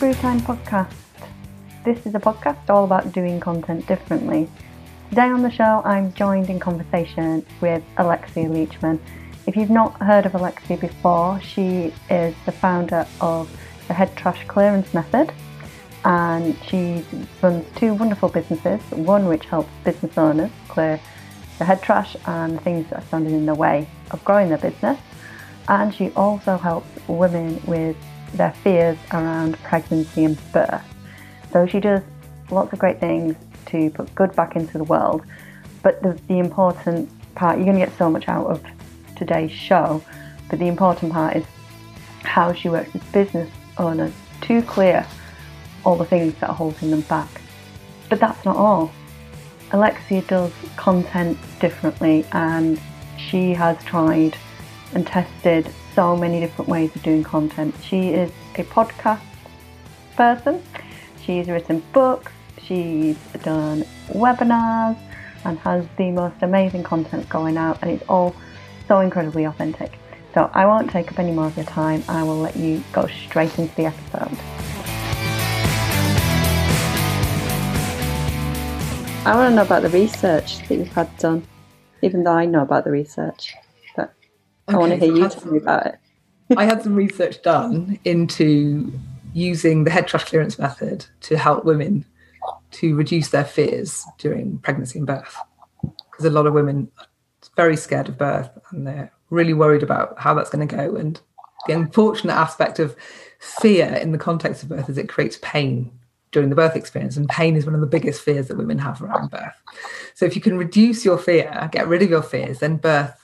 Brewtime podcast. This is a podcast all about doing content differently. Today on the show, I'm joined in conversation with Alexia Leachman. If you've not heard of Alexia before, she is the founder of the Head Trash Clearance Method, and she runs two wonderful businesses. One which helps business owners clear the head trash and things that are standing in the way of growing their business. And she also helps women with their fears around pregnancy and birth. So she does lots of great things to put good back into the world. But the, the important part, you're going to get so much out of today's show, but the important part is how she works with business owners to clear all the things that are holding them back. But that's not all. Alexia does content differently and she has tried and tested so many different ways of doing content. She is a podcast person, she's written books, she's done webinars, and has the most amazing content going out, and it's all so incredibly authentic. So I won't take up any more of your time, I will let you go straight into the episode. I want to know about the research that you've had done, even though I know about the research. But I want to hear you tell me about it. I had some research done into using the head trash clearance method to help women to reduce their fears during pregnancy and birth. Because a lot of women are very scared of birth and they're really worried about how that's going to go. And the unfortunate aspect of fear in the context of birth is it creates pain during the birth experience. And pain is one of the biggest fears that women have around birth. So if you can reduce your fear, get rid of your fears, then birth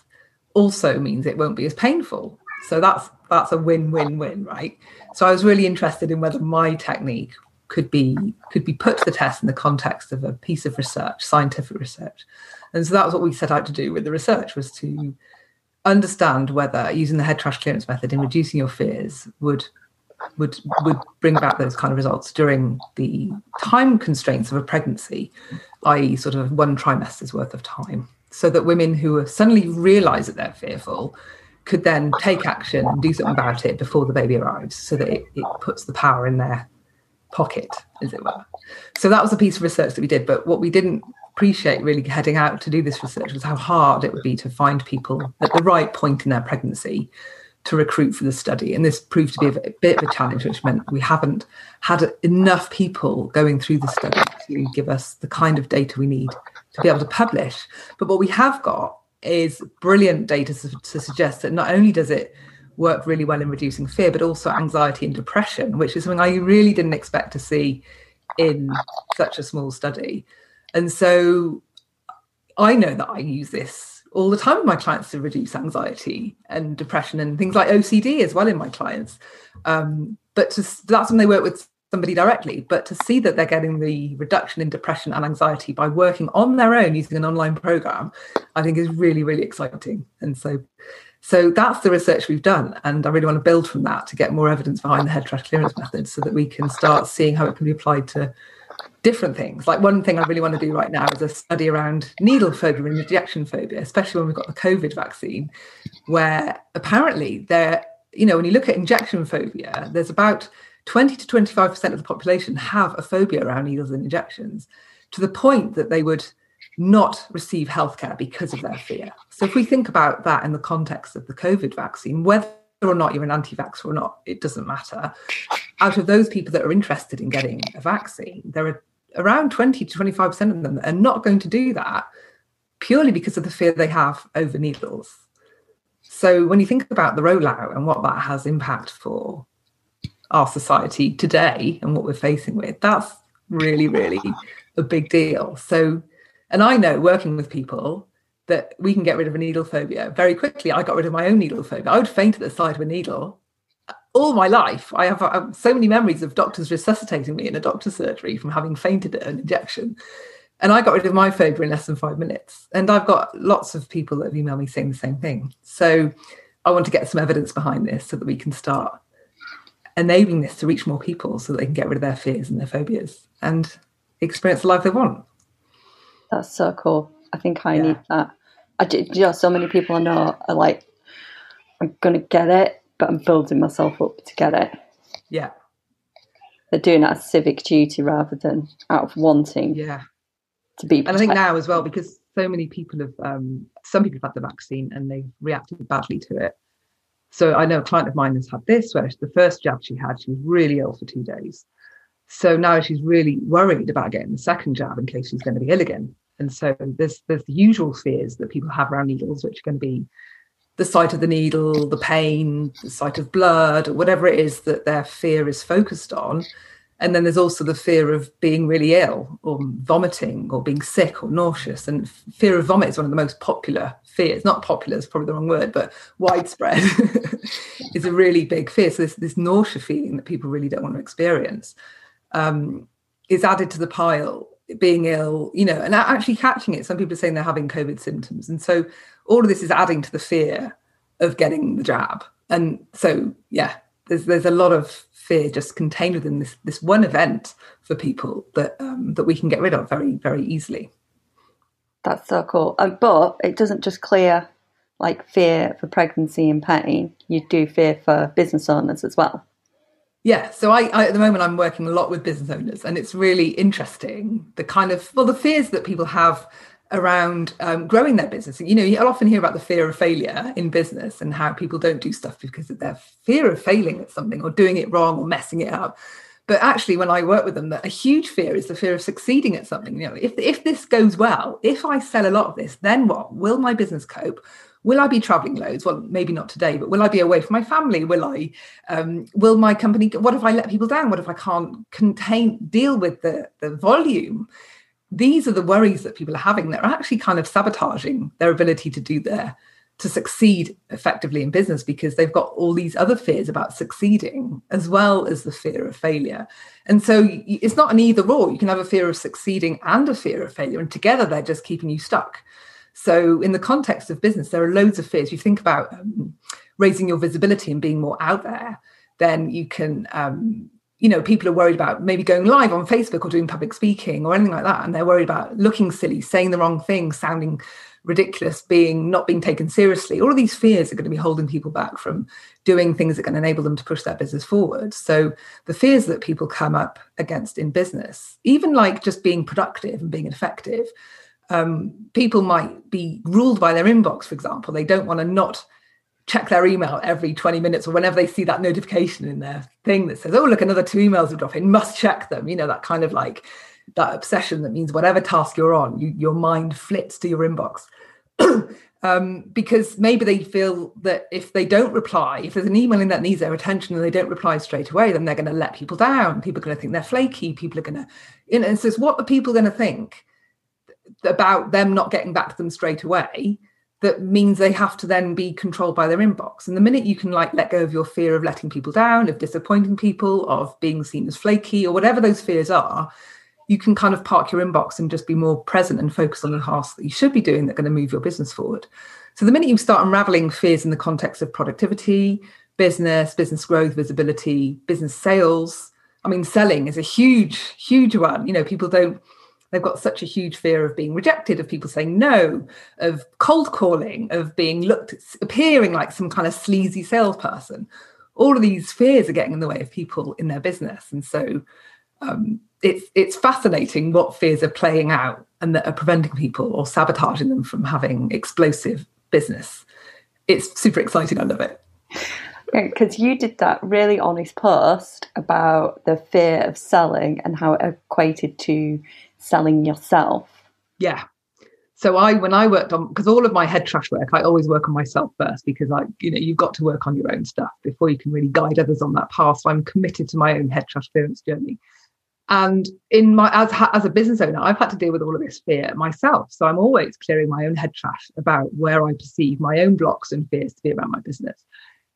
also means it won't be as painful. So that's that's a win-win-win, right? So I was really interested in whether my technique could be could be put to the test in the context of a piece of research, scientific research. And so that was what we set out to do with the research was to understand whether using the head trash clearance method in reducing your fears would would would bring about those kind of results during the time constraints of a pregnancy, i.e., sort of one trimester's worth of time, so that women who suddenly realise that they're fearful could then take action and do something about it before the baby arrives, so that it, it puts the power in their pocket, as it were. So that was a piece of research that we did. But what we didn't appreciate really heading out to do this research was how hard it would be to find people at the right point in their pregnancy to recruit for the study. And this proved to be a bit of a challenge, which meant we haven't had enough people going through the study to give us the kind of data we need to be able to publish. But what we have got is brilliant data to, to suggest that not only does it work really well in reducing fear, but also anxiety and depression, which is something I really didn't expect to see in such a small study. And so I know that I use this all the time with my clients to reduce anxiety and depression and things like OCD as well in my clients. Um, but to, that's when they work with somebody directly. But to see that they're getting the reduction in depression and anxiety by working on their own using an online program, I think is really, really exciting. And so, so that's the research we've done, and I really want to build from that to get more evidence behind the head trash clearance method, so that we can start seeing how it can be applied to different things. Like one thing I really want to do right now is a study around needle phobia and injection phobia, especially when we've got the COVID vaccine, where apparently there, you know, when you look at injection phobia, there's about 20 to 25% of the population have a phobia around needles and injections to the point that they would not receive healthcare because of their fear. So if we think about that in the context of the COVID vaccine, whether or not you're an anti-vaxxer or not, it doesn't matter. Out of those people that are interested in getting a vaccine, there are around 20 to 25% of them that are not going to do that purely because of the fear they have over needles. So when you think about the rollout and what that has impact for our society today and what we're facing with, that's really, really a big deal. So, and I know working with people that we can get rid of a needle phobia very quickly. I got rid of my own needle phobia. I would faint at the sight of a needle all my life. I have, I have, so many memories of doctors resuscitating me in a doctor's surgery from having fainted at an injection. And I got rid of my phobia in less than five minutes. And I've got lots of people that have emailed me saying the same thing. So I want to get some evidence behind this so that we can start enabling this to reach more people so that they can get rid of their fears and their phobias and experience the life they want. That's so cool. I think I yeah. need that. I did, you know, so many people I know are like, I'm going to get it but I'm building myself up to get it. Yeah. they're doing it as civic duty rather than out of wanting yeah to be. And I think now as well because so many people have um, some people have had the vaccine and they've reacted badly to it. So I know a client of mine has had this where the first jab she had, she was really ill for two days. So now she's really worried about getting the second jab in case she's going to be ill again. And so there's there's the usual fears that people have around needles, which are going to be the sight of the needle, the pain, the sight of blood, whatever it is that their fear is focused on. And then there's also the fear of being really ill or vomiting or being sick or nauseous. And fear of vomit is one of the most popular fears. Not popular is probably the wrong word, but widespread is a really big fear. So this, this nausea feeling that people really don't want to experience um, is added to the pile being ill, you know, and actually catching it. Some people are saying they're having COVID symptoms. And so all of this is adding to the fear of getting the jab. And so, yeah, there's there's a lot of fear just contained within this this one event for people that um, that we can get rid of very very easily. That's so cool. Um, but it doesn't just clear like fear for pregnancy and pain. You do fear for business owners as well. Yeah, so I, I, at the moment I'm working a lot with business owners, and it's really interesting the kind of well the fears that people have around um, growing their business. You know, you'll often hear about the fear of failure in business and how people don't do stuff because of their fear of failing at something or doing it wrong or messing it up. But actually, when I work with them, a huge fear is the fear of succeeding at something. You know, if if this goes well, if I sell a lot of this, then what? Will my business cope? will I be traveling loads? Well, maybe not today, but will I be away from my family? Will I? Um, will my company? What if I let people down? What if I can't contain deal with the the volume? These are the worries that people are having. They're actually kind of sabotaging their ability to do their to succeed effectively in business because they've got all these other fears about succeeding as well as the fear of failure. And so it's not an either or. You can have a fear of succeeding and a fear of failure, and together they're just keeping you stuck. So, in the context of business, there are loads of fears. You think about um, raising your visibility and being more out there, then you can, um, you know, people are worried about maybe going live on Facebook or doing public speaking or anything like that. And they're worried about looking silly, saying the wrong thing, sounding ridiculous, being not being taken seriously. All of these fears are going to be holding people back from doing things that can enable them to push their business forward. So the fears that people come up against in business, even like just being productive and being effective, um, people might be ruled by their inbox, for example. They don't want to not check their email every 20 minutes or whenever they see that notification in their thing that says, oh, look, another two emails have dropped in, must check them. You know, that kind of like that obsession that means whatever task you're on, you, your mind flits to your inbox. um, because maybe they feel that if they don't reply, if there's an email in that needs their attention and they don't reply straight away, then they're going to let people down. People are going to think they're flaky. People are going to, you know, and so it's what are people going to think? about them not getting back to them straight away that means they have to then be controlled by their inbox. And the minute you can like let go of your fear of letting people down, of disappointing people, of being seen as flaky, or whatever those fears are, you can kind of park your inbox and just be more present and focus on the tasks that you should be doing that are going to move your business forward. So the minute you start unraveling fears in the context of productivity, business, business growth, visibility, business sales, I mean, selling is a huge, huge one. You know, people don't They've got such a huge fear of being rejected, of people saying no, of cold calling, of being looked appearing like some kind of sleazy salesperson. All of these fears are getting in the way of people in their business, and so um, it's it's fascinating what fears are playing out and that are preventing people or sabotaging them from having explosive business. It's super exciting. I love it. Because you did that really honest post about the fear of selling and how it equated to selling yourself? Yeah. So I, when I worked on, because all of my head trash work, I always work on myself first because I, you know, you've got to work on your own stuff before you can really guide others on that path. So I'm committed to my own head trash clearance journey. And in my as as a business owner, I've had to deal with all of this fear myself. So I'm always clearing my own head trash about where I perceive my own blocks and fears to be around my business.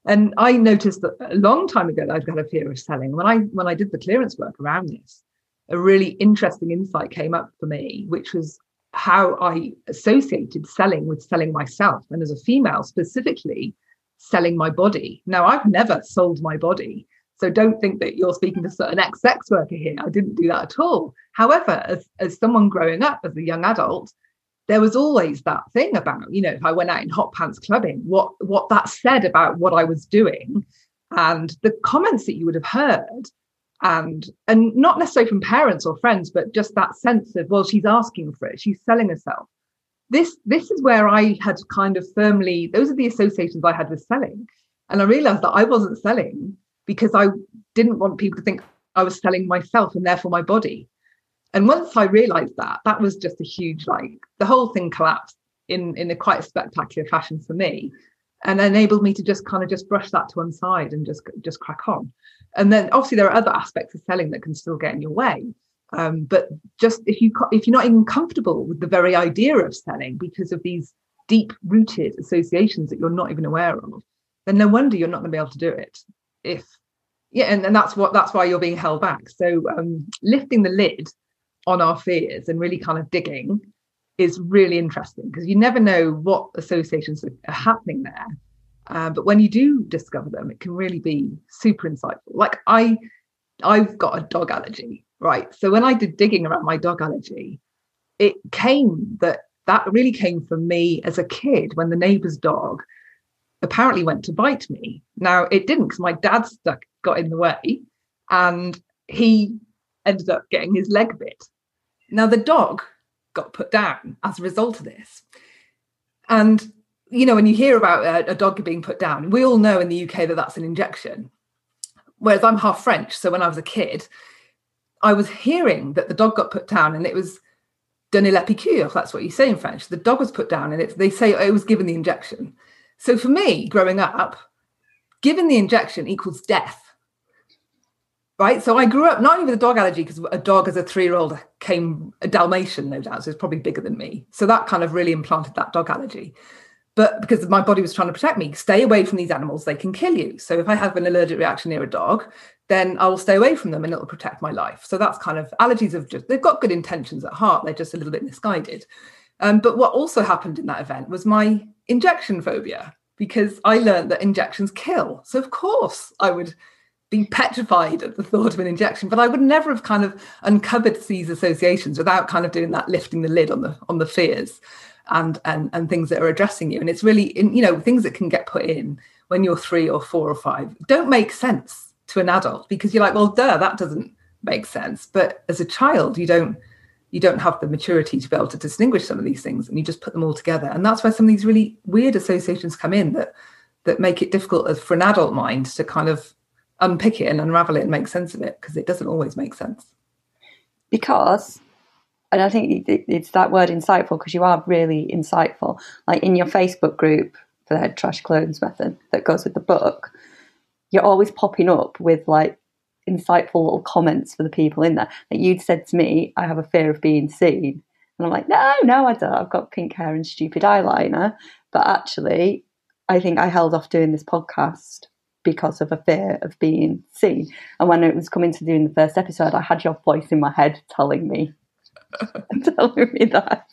And I noticed that a long time ago that I'd got a fear of selling. When I when I did the clearance work around this, a really interesting insight came up for me, which was how I associated selling with selling myself. And as a female, specifically, selling my body. Now, I've never sold my body. So don't think that you're speaking to an ex sex worker here. I didn't do that at all. However, as, as someone growing up as a young adult, there was always that thing about, you know, if I went out in hot pants clubbing, what what that said about what I was doing and the comments that you would have heard and and not necessarily from parents or friends but just that sense of well she's asking for it. She's selling herself. This this is where i had kind of firmly those are the associations i had with selling. And i realized that i wasn't selling because i didn't want people to think i was selling myself and therefore my body. And once i realized that that was just a huge like the whole thing collapsed in in a quite spectacular fashion for me and enabled me to just kind of just brush that to one side and just just crack on. And then obviously there are other aspects of selling that can still get in your way. Um, but just if you if you're not even comfortable with the very idea of selling because of these deep rooted associations that you're not even aware of then no wonder you're not going to be able to do it if yeah and, and that's what that's why you're being held back. So um, lifting the lid on our fears and really kind of digging is really interesting because you never know what associations are happening there. Uh, but when you do discover them, it can really be super insightful. Like I, I've got a dog allergy, right? So when I did digging around my dog allergy, it came that that really came from me as a kid when the neighbour's dog apparently went to bite me. Now it didn't because my dad got in the way, and he ended up getting his leg bit. Now the dog got put down as a result of this. And, you know, when you hear about a, a dog being put down, we all know in the UK that that's an injection. Whereas I'm half French. So when I was a kid, I was hearing that the dog got put down and it was donné la piqûre, that's what you say in French. The dog was put down and it, they say it was given the injection. So for me, growing up, given the injection equals death right? So I grew up not only with a dog allergy because a dog as a three-year-old came a Dalmatian, no doubt, so it's probably bigger than me. So that kind of really implanted that dog allergy. But because my body was trying to protect me, stay away from these animals, they can kill you. So if I have an allergic reaction near a dog, then I will stay away from them and it'll protect my life. So that's kind of allergies have just they've got good intentions at heart, they're just a little bit misguided. Um, but what also happened in that event was my injection phobia because I learned that injections kill. So of course I would be petrified at the thought of an injection but i would never have kind of uncovered these associations without kind of doing that lifting the lid on the on the fears and and and things that are addressing you. And it's really in, you know things that can get put in when you're three or four or five don't make sense to an adult because you're like well duh that doesn't make sense. But as a child you don't you don't have the maturity to be able to distinguish some of these things and you just put them all together. And that's where some of these really weird associations come in that that make it difficult for an adult mind to kind of unpick it and unravel it and make sense of it because it doesn't always make sense. Because, and I think it's that word insightful because you are really insightful. Like in your Facebook group for the head trash clearance method that goes with the book, you're always popping up with like insightful little comments for the people in there. That you'd said to me, I have a fear of being seen. And I'm like, no, no, I don't. I've got pink hair and stupid eyeliner. But actually, I think I held off doing this podcast because of a fear of being seen. And when it was coming to doing the first episode, I had your voice in my head telling me, telling me that.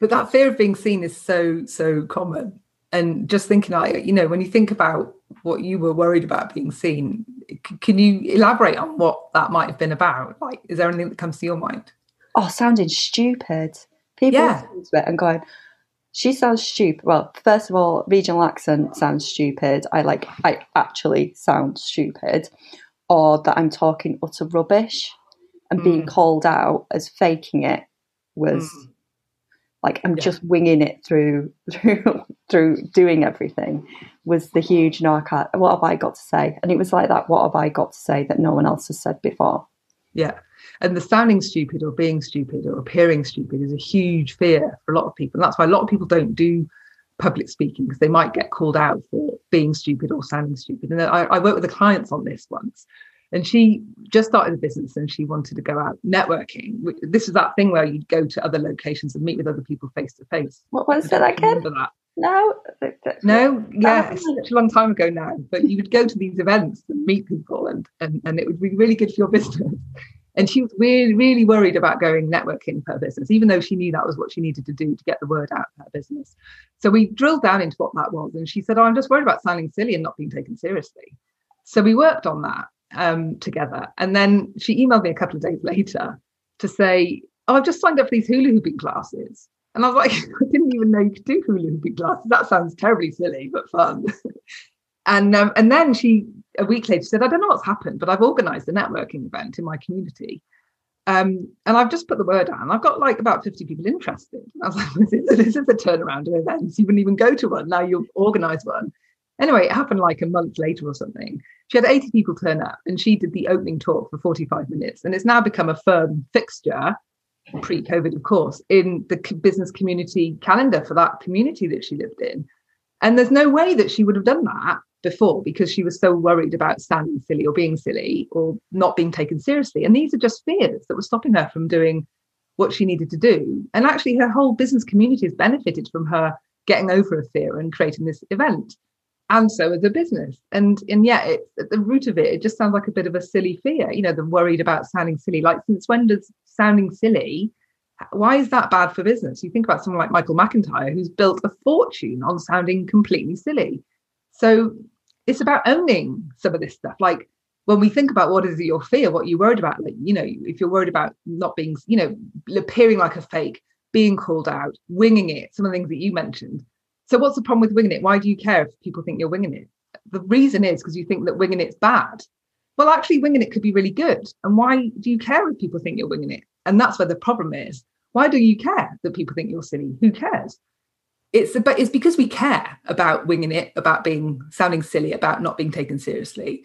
but that fear of being seen is so so common. And just thinking, I you know, when you think about what you were worried about being seen, can you elaborate on what that might have been about? Like, is there anything that comes to your mind? Oh, sounding stupid. People yeah. listen to it and going, she sounds stupid. Well, first of all, regional accent sounds stupid. I like, I actually sound stupid, or that I'm talking utter rubbish and mm. being called out as faking it was mm. like I'm yeah. just winging it through through through doing everything was the huge no. what have I got to say? And it was like that. What have I got to say that no one else has said before? Yeah. And the sounding stupid or being stupid or appearing stupid is a huge fear for a lot of people. And that's why a lot of people don't do public speaking because they might get called out for being stupid or sounding stupid. And I, I worked with the clients on this once. And she just started a business and she wanted to go out networking. This is that thing where you'd go to other locations and meet with other people face to face. What was that again? That. No, no, yeah, it's such a long time ago now. But you would go to these events and meet people, and and, and it would be really good for your business. And she was really, really worried about going networking for her business, even though she knew that was what she needed to do to get the word out of her business. So we drilled down into what that was. And she said, Oh, I'm just worried about sounding silly and not being taken seriously. So we worked on that um, together. And then she emailed me a couple of days later to say, Oh, I've just signed up for these hula hooping classes. And I was like, I didn't even know you could do hula hooping classes. That sounds terribly silly, but fun. and um, and then she a week later, said, I don't know what's happened, but I've organized a networking event in my community. Um, and I've just put the word out, and I've got like about 50 people interested. I was like, this is, this is a turnaround of events. You wouldn't even go to one. Now you've organized one. Anyway, it happened like a month later or something. She had 80 people turn up and she did the opening talk for 45 minutes. And it's now become a firm fixture, pre COVID, of course, in the business community calendar for that community that she lived in. And there's no way that she would have done that before because she was so worried about sounding silly or being silly or not being taken seriously. And these are just fears that were stopping her from doing what she needed to do. And actually, her whole business community has benefited from her getting over a fear and creating this event. And so as a business. And and yet it, at the root of it, it just sounds like a bit of a silly fear, you know, the worried about sounding silly. Like since when does sounding silly why is that bad for business? You think about someone like Michael McIntyre, who's built a fortune on sounding completely silly. So it's about owning some of this stuff. Like when we think about what is your fear, what you're worried about, like, you know, if you're worried about not being, you know, appearing like a fake, being called out, winging it, some of the things that you mentioned. So what's the problem with winging it? Why do you care if people think you're winging it? The reason is because you think that winging it's bad. Well, actually, winging it could be really good. And why do you care if people think you're winging it? And that's where the problem is. Why do you care that people think you're silly? Who cares? It's about it's because we care about winging it, about being sounding silly, about not being taken seriously.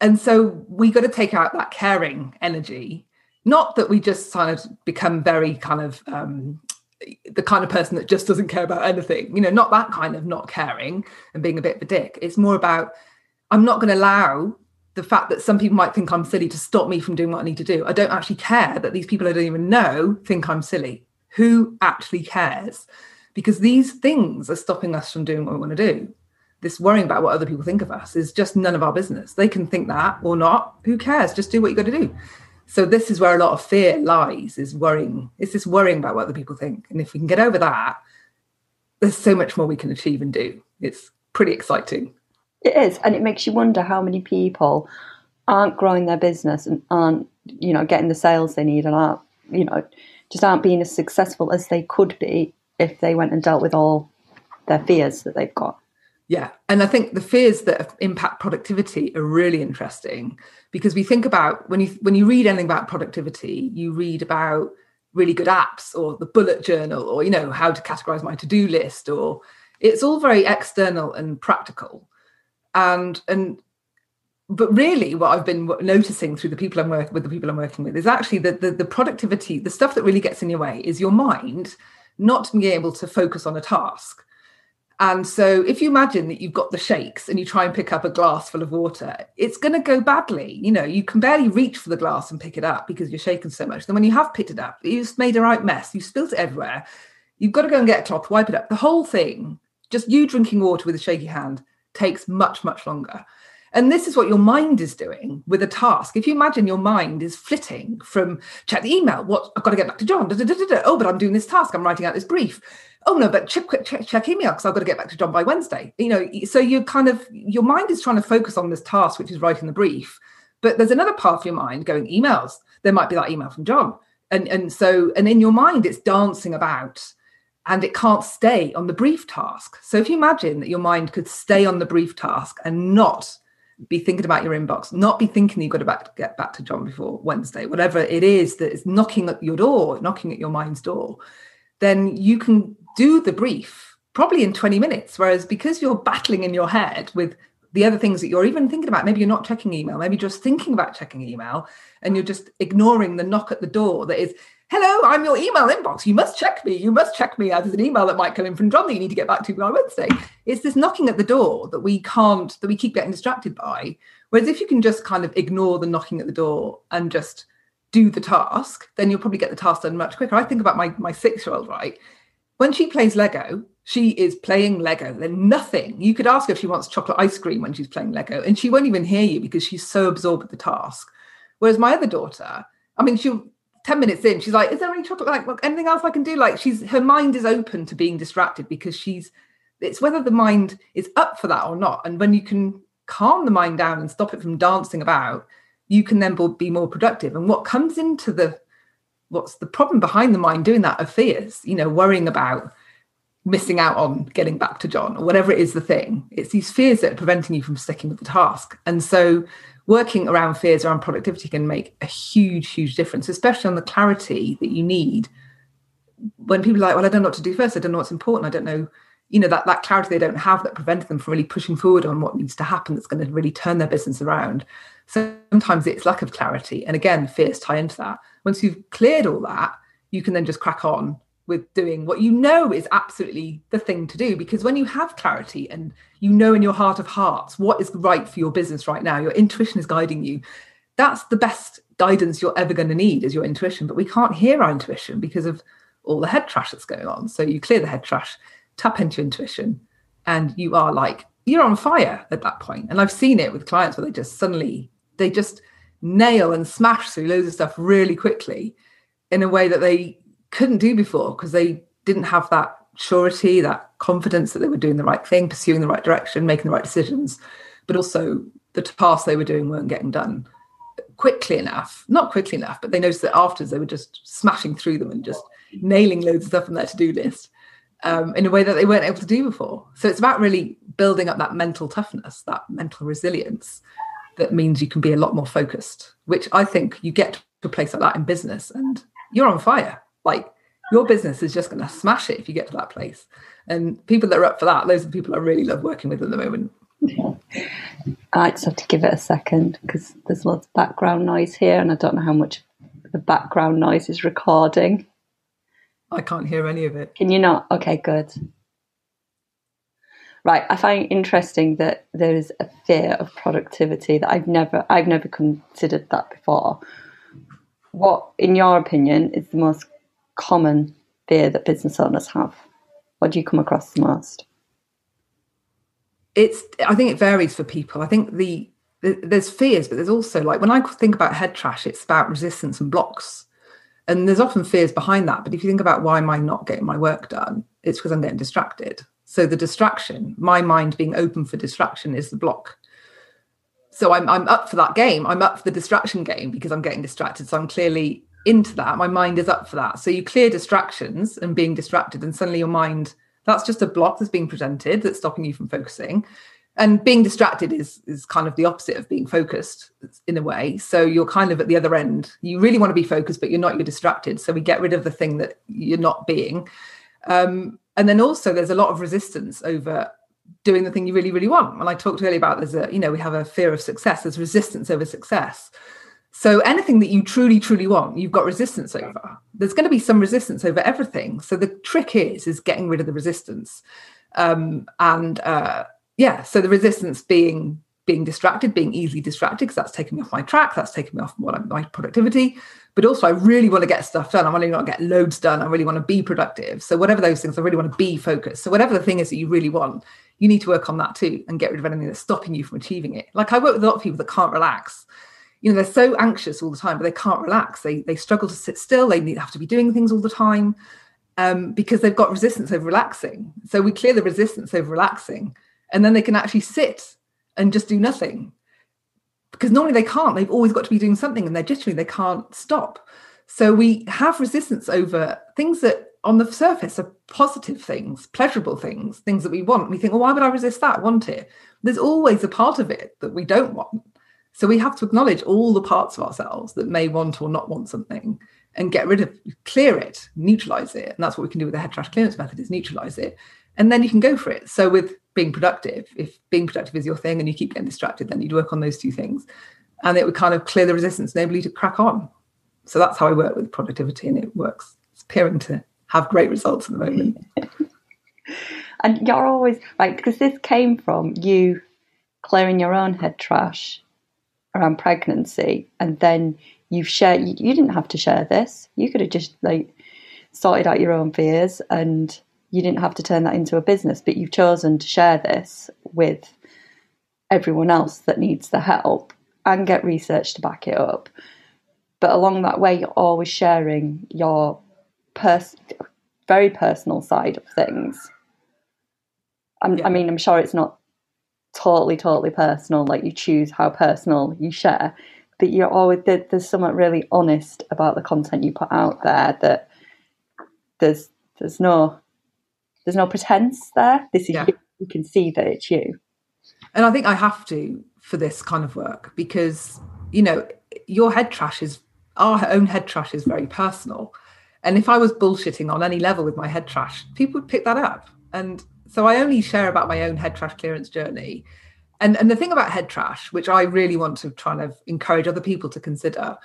And so we got to take out that caring energy. Not that we just kind of become very kind of um, the kind of person that just doesn't care about anything, you know, not that kind of not caring and being a bit of a dick. It's more about I'm not going to allow the fact that some people might think I'm silly to stop me from doing what I need to do. I don't actually care that these people I don't even know think I'm silly. Who actually cares? Because these things are stopping us from doing what we want to do. This worrying about what other people think of us is just none of our business. They can think that or not. Who cares? Just do what you got to do. So this is where a lot of fear lies, is worrying. It's this worrying about what other people think. And if we can get over that, there's so much more we can achieve and do. It's pretty exciting. It is, and it makes you wonder how many people aren't growing their business and aren't, you know, getting the sales they need and aren't, you know, just aren't being as successful as they could be if they went and dealt with all their fears that they've got. Yeah, and I think the fears that impact productivity are really interesting because we think about when you when you read anything about productivity, you read about really good apps or the bullet journal or you know how to categorize my to-do list or it's all very external and practical and and but really what i've been noticing through the people i'm working with the people i'm working with is actually that the, the productivity the stuff that really gets in your way is your mind not being able to focus on a task. And so if you imagine that you've got the shakes and you try and pick up a glass full of water it's going to go badly. You know you can barely reach for the glass and pick it up because you're shaking so much. Then when you have picked it up you've made a right mess. You've spilt it everywhere. You've got to go and get a cloth wipe it up. The whole thing just you drinking water with a shaky hand takes much, much longer. And this is what your mind is doing with a task. If you imagine your mind is flitting from check the email, what I've got to get back to John. Da, da, da, oh, but I'm doing this task. I'm writing out this brief. Oh no, but check check, check email because I've got to get back to John by Wednesday. You know, so you kind of your mind is trying to focus on this task, which is writing the brief. But there's another part of your mind going emails. There might be that email from John, and and so and in your mind it's dancing about and it can't stay on the brief task. So if you imagine that your mind could stay on the brief task and not be thinking about your inbox, not be thinking you've got to back, get back to John before Wednesday, whatever it is that is knocking at your door, knocking at your mind's door, then you can do the brief probably in 20 minutes. Whereas because you're battling in your head with the other things that you're even thinking about, maybe you're not checking email, maybe just thinking about checking email and you're just ignoring the knock at the door that is hello, I'm your email inbox. You must check me. You must check me. There's an email that might come in from John that you need to get back to by Wednesday. It's this knocking at the door that we can't, that we keep getting distracted by. Whereas if you can just kind of ignore the knocking at the door and just do the task, then you'll probably get the task done much quicker. I think about my my six year old, right? When she plays Lego, she is playing Lego. Then nothing. You could ask her if she wants chocolate ice cream when she's playing Lego, and she won't even hear you because she's so absorbed with the task. Whereas my other daughter, I mean, she'll 10 minutes in, she's like, Is there any chocolate? Like, look, anything else I can do? Like, she's her mind is open to being distracted because she's it's whether the mind is up for that or not. And when you can calm the mind down and stop it from dancing about, you can then be more productive. And what comes into the what's the problem behind the mind doing that are fears, you know, worrying about missing out on getting back to John or whatever it is the thing. It's these fears that are preventing you from sticking with the task. And so working around fears around productivity can make a huge, huge difference, especially on the clarity that you need when people are like, well, I don't know what to do first, I don't know what's important, I don't know, you know, that, that clarity they don't have that prevents them from really pushing forward on what needs to happen that's going to really turn their business around. Sometimes it's lack of clarity. And again, fears tie into that. Once you've cleared all that, you can then just crack on with doing what you know is absolutely the thing to do because when you have clarity and you know in your heart of hearts what is right for your business right now. Your intuition is guiding you. That's the best guidance you're ever going to need is your intuition but we can't hear our intuition because of all the head trash that's going on. So you clear the head trash tap into intuition and you are like you're on fire at that point. And i've seen it with clients where they just suddenly they just nail and smash through loads of stuff really quickly in a way that they couldn't do before because they didn't have that surety, that confidence that they were doing the right thing, pursuing the right direction, making the right decisions, but also the tasks they were doing weren't getting done quickly enough. Not quickly enough, but they noticed that afterwards they were just smashing through them and just nailing loads of stuff on their to-do list um, in a way that they weren't able to do before. So it's about really building up that mental toughness, that mental resilience that means you can be a lot more focused, which I think you get to a place like that in business and you're on fire. Like your business is just going to smash it if you get to that place. And people that are up for that, those are the people I really love working with at the moment. I just have to give it a second because there's lots of background noise here, and I don't know how much the background noise is recording. I can't hear any of it. Can you not? Okay, good. Right, I find interesting that there is a fear of productivity that I've never I've never considered that before. What, in your opinion, is the most common fear that business owners have? What do you come across the most? It's. I think it varies for people. I think the, the there's fears, but there's also like when I think about head trash, it's about resistance and blocks, and there's often fears behind that. But if you think about why am I not getting my work done, it's because I'm getting distracted. So the distraction, my mind being open for distraction, is the block. So I'm I'm up for that game. I'm up for the distraction game because I'm getting distracted. So I'm clearly into that. My mind is up for that. So you clear distractions and being distracted, and suddenly your mind, that's just a block that's being presented that's stopping you from focusing. And being distracted is is kind of the opposite of being focused in a way. So you're kind of at the other end. You really want to be focused, but you're not, you're distracted. So we get rid of the thing that you're not being. Um, and then also there's a lot of resistance over doing the thing you really, really want. And I talked earlier about there's a, you know, we have a fear of success, there's resistance over success. So anything that you truly, truly want, you've got resistance over. There's going to be some resistance over everything. So the trick is is getting rid of the resistance. Um, and uh, yeah, so the resistance being being distracted, being easily distracted, because that's taking me off my track, that's taking me off what my productivity. But also, I really want to get stuff done. I want to get loads done. I really want to be productive. So whatever those things, I really want to be focused. So whatever the thing is that you really want, you need to work on that too and get rid of anything that's stopping you from achieving it. Like I work with a lot of people that can't relax you know they're so anxious all the time but they can't relax. They they struggle to sit still. They need, have to be doing things all the time um, because they've got resistance over relaxing. So we clear the resistance over relaxing and then they can actually sit and just do nothing. Because normally they can't. They've always got to be doing something and they're jittery they can't stop. So we have resistance over things that on the surface are positive things pleasurable things things that we want. We think well why would i resist that? Want it. There's always a part of it that we don't want so we have to acknowledge all the parts of ourselves that may want or not want something and get rid of, clear it, neutralize it. And that's what we can do with the head trash clearance method is neutralize it. And then you can go for it. So with being productive, if being productive is your thing and you keep getting distracted, then you'd work on those two things. And it would kind of clear the resistance, enable you to crack on. So that's how I work with productivity and it works. It's appearing to have great results at the moment. and you're always right, because this came from you clearing your own head trash around pregnancy and then you've shared you, you didn't have to share this. You could have just like sorted out your own fears and you didn't have to turn that into a business but you've chosen to share this with everyone else that needs the help and get research to back it up. But along that way you're always sharing your pers- very personal side of things. Yeah. i mean i'm sure it's not totally, totally personal. Like you choose how personal you share, but you're always there's something really honest about the content you put out there. That there's there's no there's no pretense there. This is yeah. you. You can see that it's you. And I think I have to for this kind of work because you know your head trash is our own head trash is very personal. And if I was bullshitting on any level with my head trash, people would pick that up. And so I only share about my own head trash clearance journey. And, and the thing about head trash, which I really want to try and encourage other people to consider,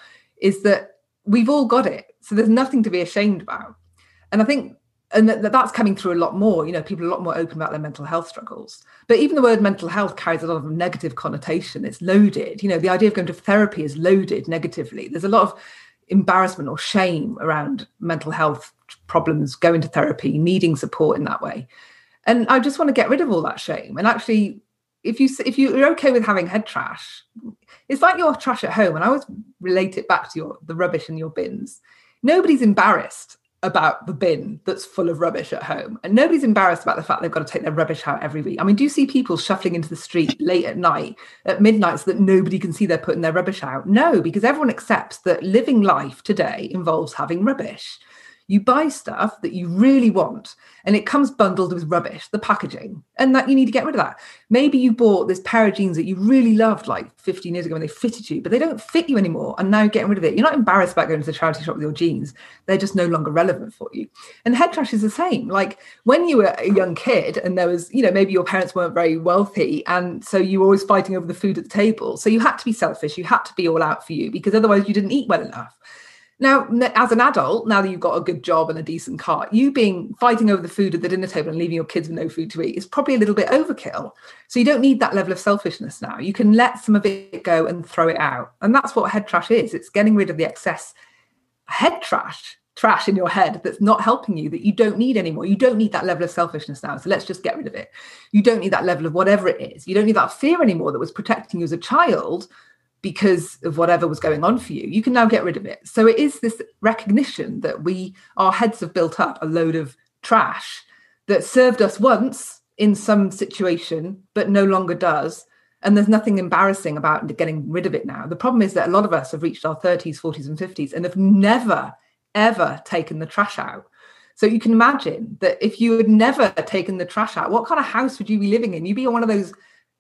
is that we've all got it. So there's nothing to be ashamed about. And I think and that, that's coming through a lot more. You know, people are a lot more open about their mental health struggles. But even the word mental health carries a lot of negative connotation. It's loaded. You know, the idea of going to therapy is loaded negatively. There's a lot of embarrassment or shame around mental health problems, going to therapy, needing support in that way. And I just want to get rid of all that shame. And actually, if you if you're okay with having head trash, it's like your trash at home. And I always relate it back to your the rubbish in your bins. Nobody's embarrassed about the bin that's full of rubbish at home. And nobody's embarrassed about the fact they've got to take their rubbish out every week. I mean, do you see people shuffling into the street late at night, at midnight, so that nobody can see they're putting their rubbish out? No, because everyone accepts that living life today involves having rubbish. You buy stuff that you really want and it comes bundled with rubbish, the packaging, and that you need to get rid of that. Maybe you bought this pair of jeans that you really loved like 15 years ago when they fitted you, but they don't fit you anymore. And now getting rid of it. You're not embarrassed about going to the charity shop with your jeans. They're just no longer relevant for you. And head trash is the same. Like when you were a young kid and there was, you know, maybe your parents weren't very wealthy. And so you were always fighting over the food at the table. So you had to be selfish. You had to be all out for you because otherwise you didn't eat well enough. Now, as an adult, now that you've got a good job and a decent car, you being fighting over the food at the dinner table and leaving your kids with no food to eat is probably a little bit overkill. So you don't need that level of selfishness now. You can let some of it go and throw it out. And that's what head trash is. It's getting rid of the excess head trash, trash in your head that's not helping you, that you don't need anymore. You don't need that level of selfishness now. So let's just get rid of it. You don't need that level of whatever it is. You don't need that fear anymore that was protecting you as a child because of whatever was going on for you you can now get rid of it. So it is this recognition that we our heads have built up a load of trash that served us once in some situation but no longer does. And there's nothing embarrassing about getting rid of it now. The problem is that a lot of us have reached our 30s 40s and 50s and have never ever taken the trash out. So you can imagine that if you had never taken the trash out what kind of house would you be living in? You'd be on one of those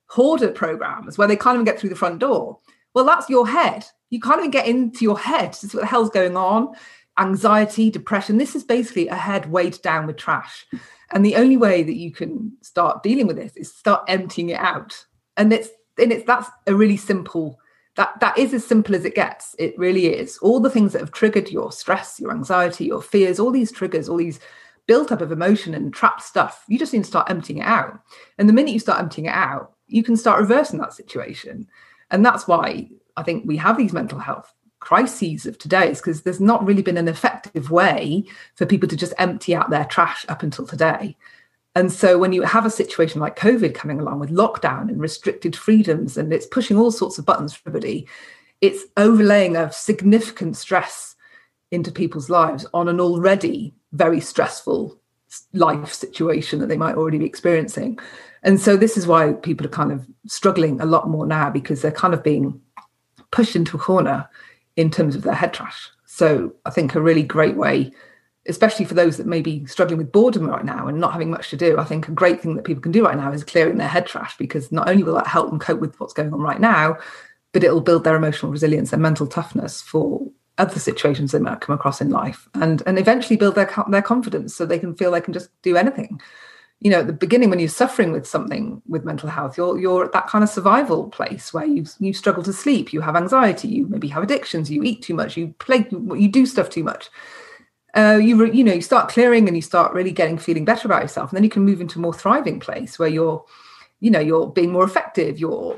hoarder programs where they can't even get through the front door well, that's your head. You can't even get into your head to see what the hell's going on. Anxiety, depression. This is basically a head weighed down with trash. And the only way that you can start dealing with this is start emptying it out. And it's and it's that's a really simple that that is as simple as it gets. It really is. All the things that have triggered your stress, your anxiety, your fears, all these triggers, all these built up of emotion and trapped stuff, you just need to start emptying it out. And the minute you start emptying it out, you can start reversing that situation. And that's why I think we have these mental health crises of today is because there's not really been an effective way for people to just empty out their trash up until today. And so when you have a situation like COVID coming along with lockdown and restricted freedoms and it's pushing all sorts of buttons for everybody, it's overlaying a significant stress into people's lives on an already very stressful life situation that they might already be experiencing. And so this is why people are kind of struggling a lot more now because they're kind of being pushed into a corner in terms of their head trash. So I think a really great way, especially for those that may be struggling with boredom right now and not having much to do, I think a great thing that people can do right now is clearing their head trash because not only will that help them cope with what's going on right now, but it'll build their emotional resilience and mental toughness for other situations they might come across in life and and eventually build their their confidence so they can feel they can just do anything. You know at the beginning when you're suffering with something with mental health you're you're at that kind of survival place where you you struggle to sleep you have anxiety you maybe have addictions you eat too much you play you do stuff too much. Uh, you you know you start clearing and you start really getting feeling better about yourself and then you can move into a more thriving place where you're you know you're being more effective you're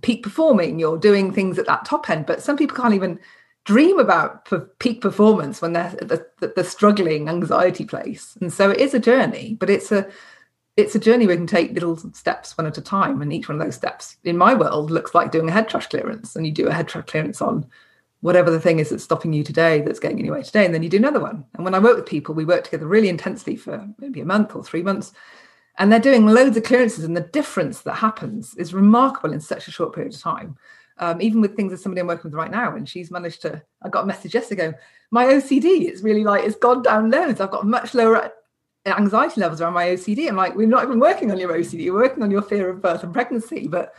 peak performing you're doing things at that top end. But some people can't even dream about peak performance when they're the, the, the, struggling anxiety place. And so it is a journey but it's a it's a journey we can take little steps one at a time. And each one of those steps in my world looks like doing a head trash clearance. And you do a head trash clearance on whatever the thing is that's stopping you today that's getting in your way today and then you do another one. And when i work with people we work together really intensely for maybe a month or three months. And they're doing loads of clearances and the difference that happens is remarkable in such a short period of time um, even with things that somebody I'm working with right now, and she's managed to. I got a message yesterday. Ago, My OCD is really like it's gone down loads. I've got much lower anxiety levels around my OCD. I'm like, we're not even working on your OCD, we're working on your fear of birth and pregnancy. But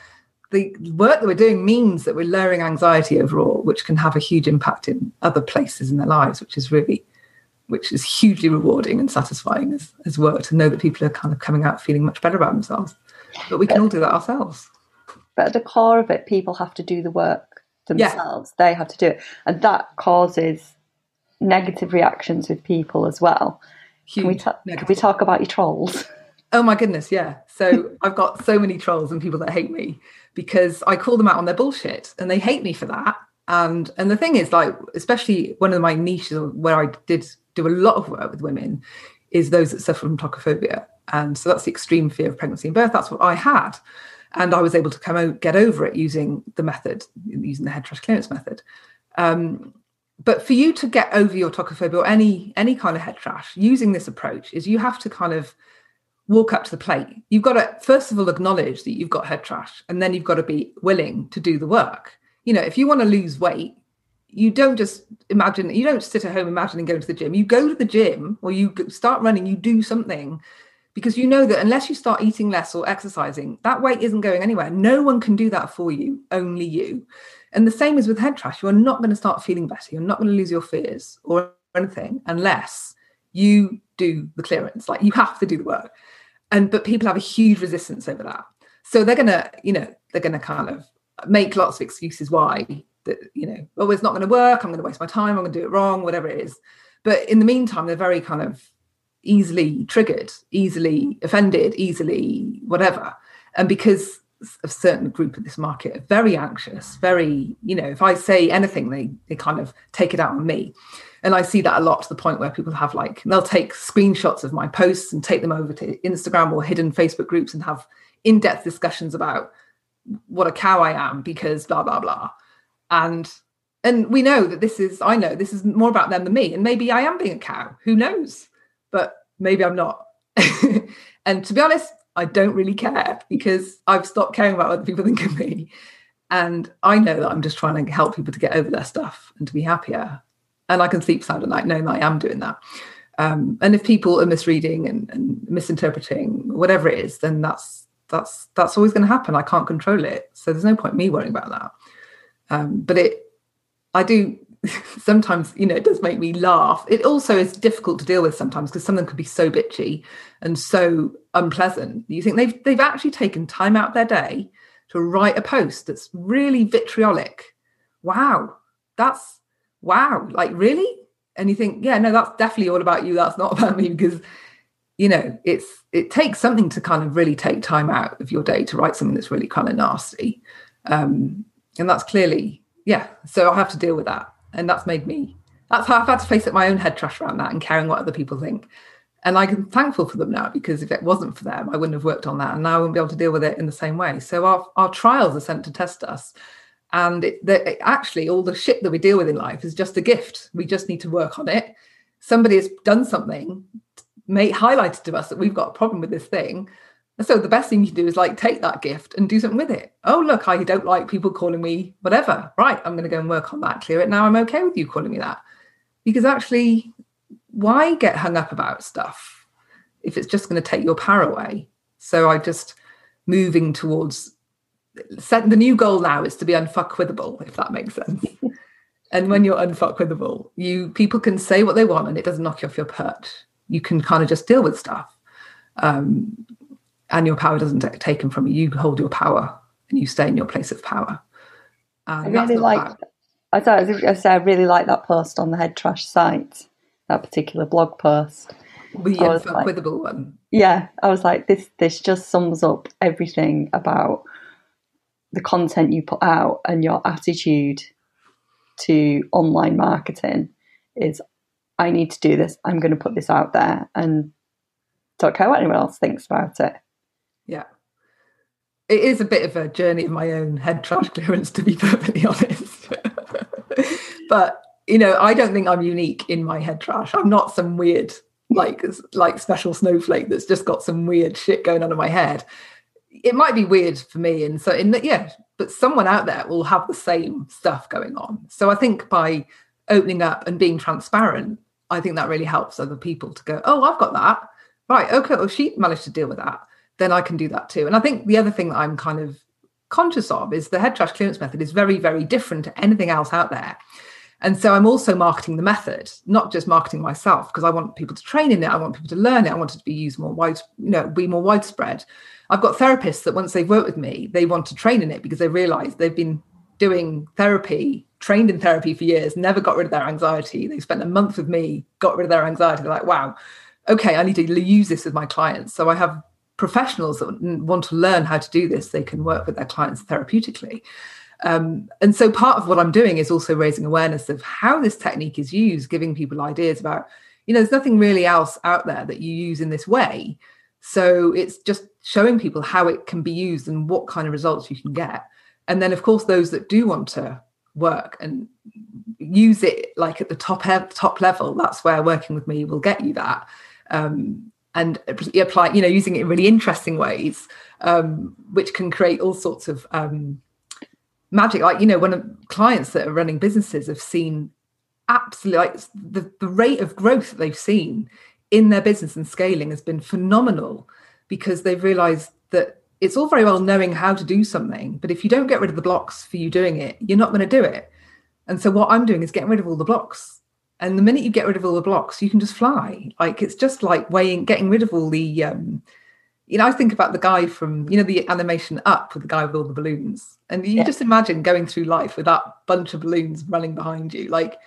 the work that we're doing means that we're lowering anxiety overall, which can have a huge impact in other places in their lives, which is really, which is hugely rewarding and satisfying as, as work to know that people are kind of coming out feeling much better about themselves. But we can all do that ourselves. But at the core of it, people have to do the work themselves. Yeah. They have to do it. And that causes negative reactions with people as well. Can we, ta- can we talk about your trolls? Oh my goodness, yeah. So I've got so many trolls and people that hate me because I call them out on their bullshit and they hate me for that. And and the thing is, like, especially one of my niches where I did do a lot of work with women is those that suffer from tocophobia. And so that's the extreme fear of pregnancy and birth. That's what I had. And I was able to come out, get over it using the method, using the head trash clearance method. Um, but for you to get over your tocophobia or any any kind of head trash using this approach is you have to kind of walk up to the plate. You've got to first of all acknowledge that you've got head trash and then you've got to be willing to do the work. You know if you want to lose weight you don't just imagine you don't sit at home imagining going to the gym. You go to the gym or you start running you do something because you know that unless you start eating less or exercising that weight isn't going anywhere no one can do that for you only you and the same is with head trash. You are not going to start feeling better. You're not going to lose your fears or anything unless you do the clearance. Like you have to do the work. And but people have a huge resistance over that. So they're gonna, you know, they're gonna kind of make lots of excuses why that, you know, oh, it's not going to work. I'm going to waste my time. I'm going to do it wrong, whatever it is. But in the meantime, they're very kind of easily triggered, easily offended, easily whatever. And because a certain group of this market are very anxious, very, you know, if I say anything, they they kind of take it out on me. And I see that a lot to the point where people have like they'll take screenshots of my posts and take them over to Instagram or hidden Facebook groups and have in-depth discussions about what a cow I am because blah blah blah. And and we know that this is I know this is more about them than me. And maybe I am being a cow. Who knows? But maybe I'm not. and to be honest, I don't really care because I've stopped caring about what other people think of me. And I know that I'm just trying to help people to get over their stuff and to be happier. And I can sleep sound at night knowing that I am doing that. Um, and if people are misreading and, and misinterpreting whatever it is, then that's that's that's always going to happen. I can't control it, so there's no point me worrying about that. Um, but it, I do sometimes you know it does make me laugh. It also is difficult to deal with sometimes because someone could be so bitchy and so unpleasant you think they've they've actually taken time out of their day to write a post that's really vitriolic. Wow. That's wow. Like really? And you think yeah no that's definitely all about you. That's not about me because you know it's it takes something to kind of really take time out of your day to write something that's really kind of nasty. Um and that's clearly yeah. So i have to deal with that and that's made me that's how I've had to face up my own head trash around that and caring what other people think. And I'm thankful for them now because if it wasn't for them, I wouldn't have worked on that, and now I wouldn't be able to deal with it in the same way. So our our trials are sent to test us, and it, it, actually all the shit that we deal with in life is just a gift. We just need to work on it. Somebody has done something, made highlighted to us that we've got a problem with this thing, so the best thing you can do is like take that gift and do something with it. Oh, look, I don't like people calling me whatever. Right, I'm going to go and work on that, clear it. Now I'm okay with you calling me that. Because actually, why get hung up about stuff if it's just going to take your power away? So I just moving towards set the new goal now is to be unfuckwithable, if that makes sense. and when you're unfuckwithable, you people can say what they want and it doesn't knock you off your perch. You can kind of just deal with stuff. Um, and your power doesn't get taken from you. You hold your power and you stay in your place of power. And I really like. I thought I said I really like that post on the head trash site. That particular blog post. The unfuckwithable like, one. Yeah, I was like, this. This just sums up everything about the content you put out and your attitude to online marketing. Is I need to do this. I'm going to put this out there and don't care what anyone else thinks about it. It is a bit of a journey of my own head trash clearance, to be perfectly honest. but you know, I don't think I'm unique in my head trash. I'm not some weird, like like special snowflake that's just got some weird shit going on in my head. It might be weird for me, and so in that, yeah, but someone out there will have the same stuff going on. So I think by opening up and being transparent, I think that really helps other people to go, oh, I've got that right, okay, well, she managed to deal with that, then I can do that too. And I think the other thing that I'm kind of conscious of is the head trash clearance method is very, very different to anything else out there. And so I'm also marketing the method, not just marketing myself, because I want people to train in it. I want people to learn it. I want it to be used more wide, you know, be more widespread. I've got therapists that once they've worked with me, they want to train in it because they realize they've been doing therapy, trained in therapy for years, never got rid of their anxiety. They spent a month with me, got rid of their anxiety. They're like, wow, okay, I need to use this with my clients. So I have professionals that want to learn how to do this. They can work with their clients therapeutically. Um, and so part of what I'm doing is also raising awareness of how this technique is used, giving people ideas about, you know, there's nothing really else out there that you use in this way. So it's just showing people how it can be used and what kind of results you can get. And then, of course, those that do want to work and use it like at the top top level, that's where working with me will get you that. Um, and apply, you know, using it in really interesting ways, um, which can create all sorts of um, magic. Like, you know, when clients that are running businesses have seen absolutely like the, the rate of growth that they've seen in their business and scaling has been phenomenal because they've realized that it's all very well knowing how to do something, but if you don't get rid of the blocks for you doing it, you're not going to do it. And so what I'm doing is getting rid of all the blocks. And the minute you get rid of all the blocks, you can just fly. Like it's just like weighing, getting rid of all the um, you know, I think about the guy from, you know, the animation up with the guy with all the balloons. And you yeah. just imagine going through life with that bunch of balloons running behind you. Like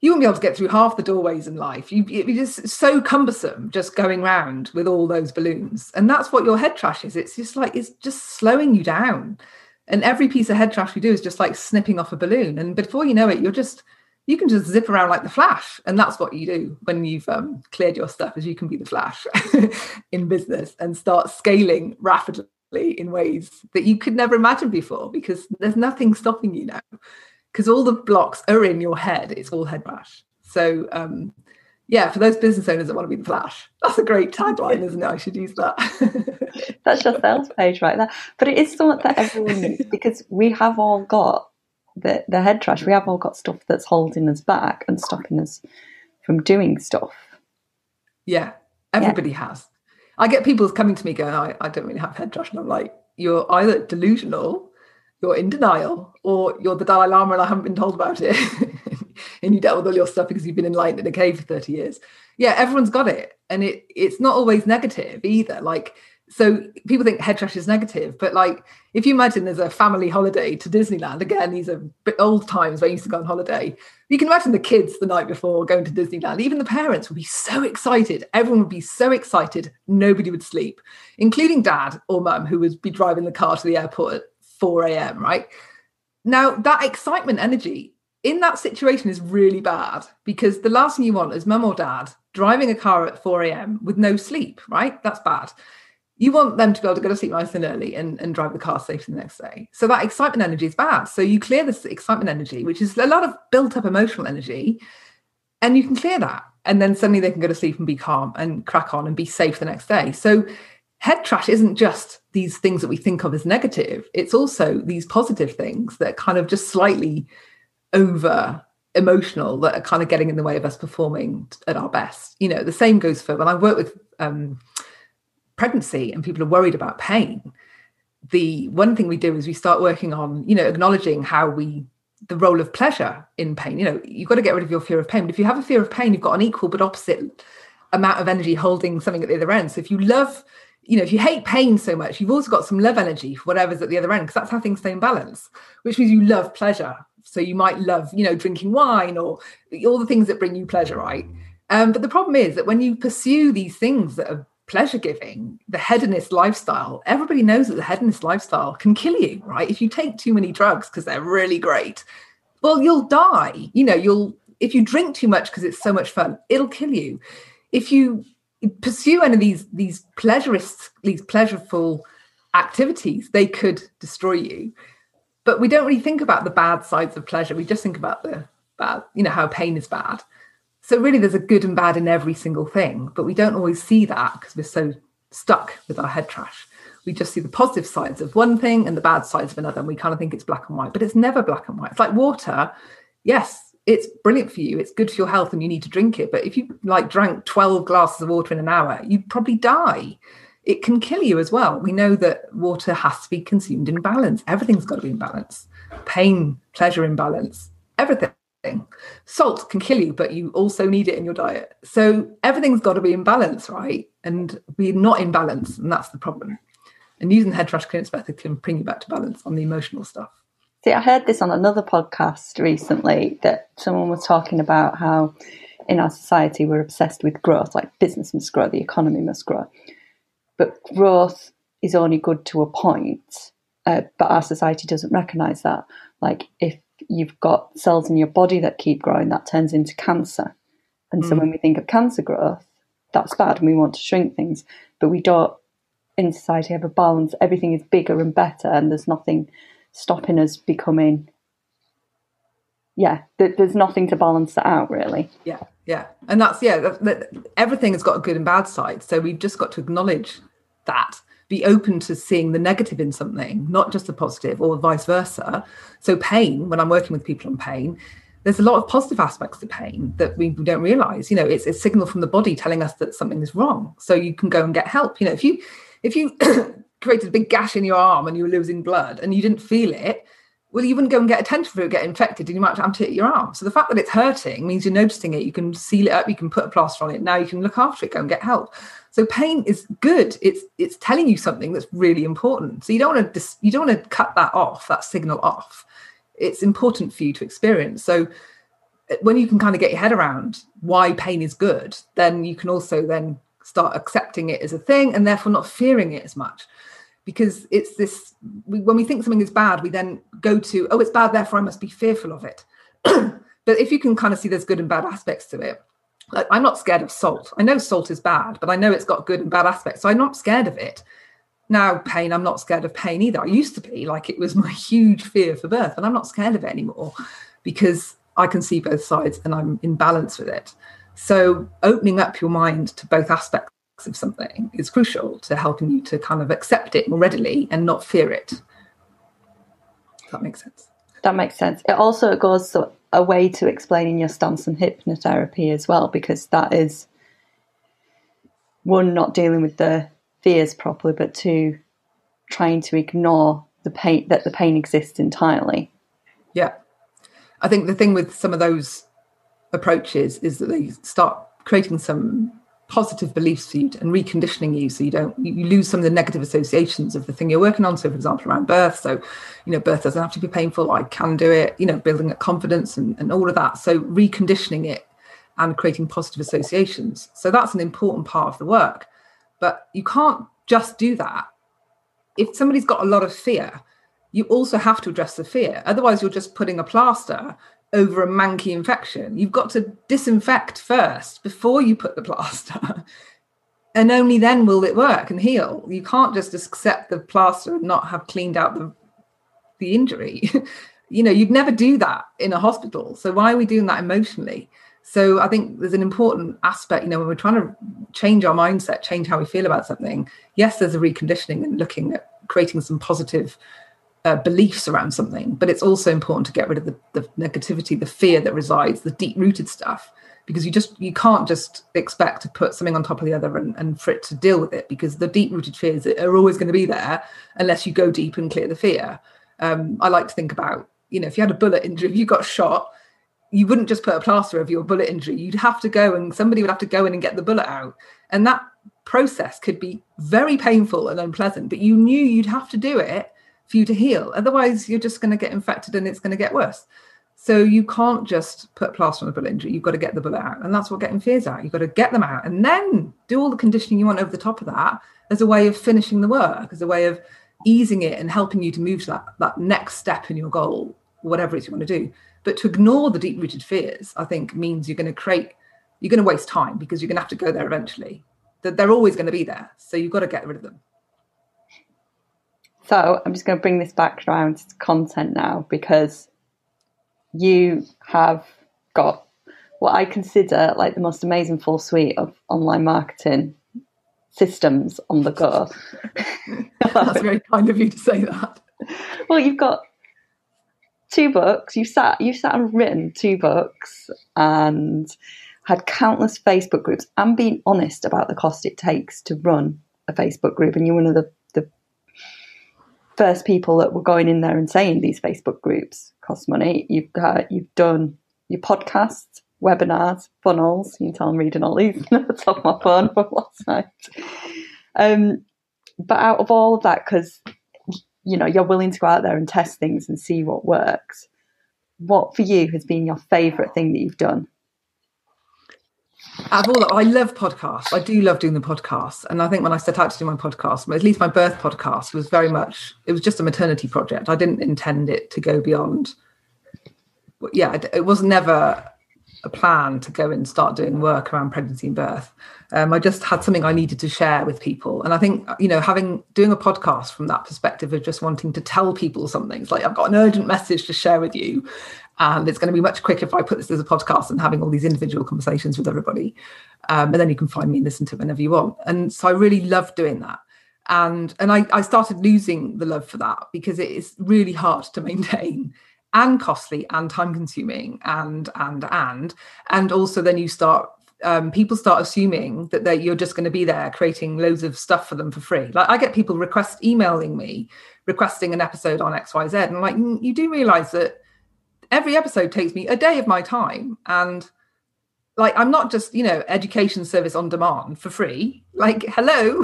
you wouldn't be able to get through half the doorways in life. You, it'd be just so cumbersome just going around with all those balloons. And that's what your head trash is. It's just like, it's just slowing you down. And every piece of head trash you do is just like snipping off a balloon. And before you know it, you're just, you can just zip around like the flash and that's what you do when you've um, cleared your stuff is you can be the flash in business and start scaling rapidly in ways that you could never imagine before because there's nothing stopping you now because all the blocks are in your head it's all head trash so um, yeah for those business owners that want to be the flash that's a great tagline isn't it? I should use that. That's your sales page right there. But it is something that everyone needs because we have all got the, the head trash, we have all got stuff that's holding us back and stopping us from doing stuff. Yeah, everybody yeah. has. I get people coming to me going, I, I don't really have head trash. And I'm like, you're either delusional, you're in denial, or you're the Dalai Lama and I haven't been told about it. and you dealt with all your stuff because you've been enlightened in a cave for 30 years. Yeah, everyone's got it. And it it's not always negative either. Like so people think head trash is negative, but like if you imagine there's a family holiday to Disneyland, again, these are old times when I used to go on holiday. You can imagine the kids the night before going to Disneyland. Even the parents would be so excited. Everyone would be so excited. Nobody would sleep, including dad or mum, who would be driving the car to the airport at 4 a.m. Right now, that excitement energy in that situation is really bad because the last thing you want is mum or dad driving a car at 4 a.m. with no sleep. Right, that's bad you want them to be able to go to sleep nice and early and, and drive the car safely the next day. So that excitement energy is bad. So you clear this excitement energy, which is a lot of built up emotional energy, and you can clear that. And then suddenly they can go to sleep and be calm and crack on and be safe the next day. So head trash isn't just these things that we think of as negative, it's also these positive things that kind of just slightly over emotional that are kind of getting in the way of us performing at our best. You know, the same goes for when I work with um, pregnancy and people are worried about pain, the one thing we do is we start working on, you know, acknowledging how we the role of pleasure in pain. You know, you've got to get rid of your fear of pain. But if you have a fear of pain, you've got an equal but opposite amount of energy holding something at the other end. So if you love, you know, if you hate pain so much, you've also got some love energy for whatever's at the other end, because that's how things stay in balance, which means you love pleasure. So you might love, you know, drinking wine or all the things that bring you pleasure, right? Um, but the problem is that when you pursue these things that are pleasure giving, the hedonist lifestyle, everybody knows that the hedonist lifestyle can kill you, right? If you take too many drugs because they're really great, well, you'll die. You know, you'll, if you drink too much because it's so much fun, it'll kill you. If you pursue any of these, these pleasurist, these pleasureful activities, they could destroy you. But we don't really think about the bad sides of pleasure. We just think about the bad, you know, how pain is bad. So really, there's a good and bad in every single thing, but we don't always see that because we're so stuck with our head trash. We just see the positive sides of one thing and the bad sides of another, and we kind of think it's black and white, but it's never black and white. It's like water. Yes, it's brilliant for you. It's good for your health and you need to drink it. But if you like drank 12 glasses of water in an hour, you'd probably die. It can kill you as well. We know that water has to be consumed in balance. Everything's got to be in balance. Pain, pleasure in balance, everything. Salt can kill you, but you also need it in your diet. So everything's got to be in balance, right? And we're not in balance, and that's the problem. And using the head trash clearance method can bring you back to balance on the emotional stuff. See, I heard this on another podcast recently that someone was talking about how in our society we're obsessed with growth, like business must grow, the economy must grow. But growth is only good to a point, uh, but our society doesn't recognize that. Like if you've got cells in your body that keep growing, that turns into cancer. And mm. so when we think of cancer growth, that's bad and we want to shrink things, but we don't in society have a balance. Everything is bigger and better, and there's nothing stopping us becoming yeah there's nothing to balance that out really yeah yeah and that's yeah that, that, everything has got a good and bad side so we've just got to acknowledge that be open to seeing the negative in something not just the positive or vice versa. So pain when i'm working with people on pain there's a lot of positive aspects to pain that we don't realize. You know it's a signal from the body telling us that something is wrong. So you can go and get help. You know if you if you created a big gash in your arm and you were losing blood and you didn't feel it, well, you wouldn't go and get for it, get infected, and you might have to amputate your arm. So the fact that it's hurting means you're noticing it. You can seal it up. You can put a plaster on it. Now you can look after it, go and get help. So pain is good. It's it's telling you something that's really important. So you don't want to dis- you don't want to cut that off, that signal off. It's important for you to experience. So uh, when you can kind of get your head around why pain is good, then you can also then start accepting it as a thing and therefore not fearing it as much because it's this we, when we think something is bad we then go to oh it's bad therefore i must be fearful of it. But if you can kind of see there's good and bad aspects to it like i'm not scared of salt. I know salt is bad but i know it's got good and bad aspects so i'm not scared of it. Now pain i'm not scared of pain either. I used to be like it was my huge fear for birth and i'm not scared of it anymore because i can see both sides and i'm in balance with it. So opening up your mind to both aspects of something is crucial to helping you to kind of accept it more readily and not fear it. Does that makes sense? That makes sense. It also goes a way to explaining your stance on hypnotherapy as well, because that is one, not dealing with the fears properly, but two, trying to ignore the pain that the pain exists entirely. Yeah. I think the thing with some of those approaches is that they start creating some positive beliefs for you and reconditioning you so you don't you lose some of the negative associations of the thing you're working on. So for example around birth so you know birth doesn't have to be painful. I can do it you know building up confidence and, and all of that. So reconditioning it and creating positive associations. So that's an important part of the work. But you can't just do that. If somebody's got a lot of fear you also have to address the fear. Otherwise you're just putting a plaster over a manky infection. You've got to disinfect first before you put the plaster. and only then will it work and heal. You can't just accept the plaster and not have cleaned out the the injury. you know, you'd never do that in a hospital. So why are we doing that emotionally? So I think there's an important aspect, you know, when we're trying to change our mindset, change how we feel about something. Yes, there's a reconditioning and looking at creating some positive uh, beliefs around something, but it's also important to get rid of the, the negativity, the fear that resides, the deep rooted stuff, because you just you can't just expect to put something on top of the other and, and for it to deal with it, because the deep rooted fears are always going to be there unless you go deep and clear the fear. Um, I like to think about, you know, if you had a bullet injury, if you got shot, you wouldn't just put a plaster over your bullet injury. You'd have to go and somebody would have to go in and get the bullet out. And that process could be very painful and unpleasant, but you knew you'd have to do it for you to heal. Otherwise, you're just going to get infected and it's going to get worse. So you can't just put plaster on a bullet injury. You've got to get the bullet out. And that's what getting fears out. You've got to get them out and then do all the conditioning you want over the top of that as a way of finishing the work, as a way of easing it and helping you to move to that, that next step in your goal, whatever it is you want to do. But to ignore the deep rooted fears, I think means you're going to create, you're going to waste time because you're going to have to go there eventually. That they're always going to be there. So you've got to get rid of them. So I'm just going to bring this back around to content now because you have got what I consider like the most amazing full suite of online marketing systems on the go. That's very kind of you to say that. Well, you've got two books. You sat you sat and written two books and had countless Facebook groups and being honest about the cost it takes to run a Facebook group. And you're one of the first people that were going in there and saying these Facebook groups cost money. You've got, you've done your podcasts, webinars, funnels. You can tell I'm reading all these notes off my phone from last night. Um, but out of all of that, because you know you're willing to go out there and test things and see what works. What for you has been your favourite thing that you've done? Out of all that, I love podcasts. I do love doing the podcasts, and I think when I set out to do my podcast, at least my birth podcast was very much it was just a maternity project. I didn't intend it to go beyond. Yeah, it was never a plan to go and start doing work around pregnancy and birth. Um, I just had something I needed to share with people, and I think you know, having doing a podcast from that perspective of just wanting to tell people something. It's like I've got an urgent message to share with you, and it's going to be much quicker if I put this as a podcast and having all these individual conversations with everybody. Um, and then you can find me and listen to whenever you want. And so I really love doing that. And and I, I started losing the love for that because it is really hard to maintain and costly and time consuming and and and and also then you start um, people start assuming that you're just going to be there creating loads of stuff for them for free. Like I get people request emailing me requesting an episode on X Y Z, and I'm like, mm, you do realize that every episode takes me a day of my time, and like I'm not just you know education service on demand for free. Like hello,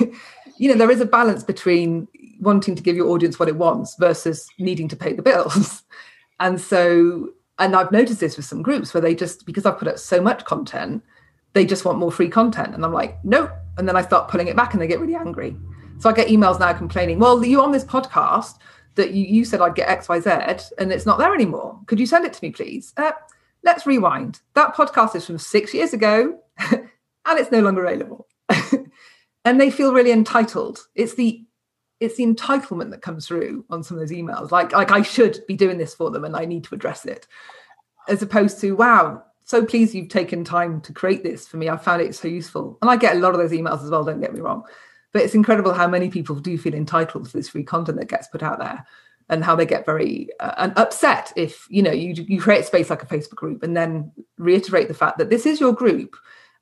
you know there is a balance between wanting to give your audience what it wants versus needing to pay the bills. And so, and I've noticed this with some groups where they just, because I've put out so much content, they just want more free content. And I'm like, nope. And then I start pulling it back and they get really angry. So I get emails now complaining, well, you on this podcast that you, you said I'd get XYZ and it's not there anymore. Could you send it to me, please? Uh, let's rewind. That podcast is from six years ago and it's no longer available. and they feel really entitled. It's the it's the entitlement that comes through on some of those emails like like i should be doing this for them and i need to address it as opposed to wow so pleased you've taken time to create this for me i found it so useful and i get a lot of those emails as well don't get me wrong but it's incredible how many people do feel entitled to this free content that gets put out there and how they get very uh, upset if you know you you create space like a facebook group and then reiterate the fact that this is your group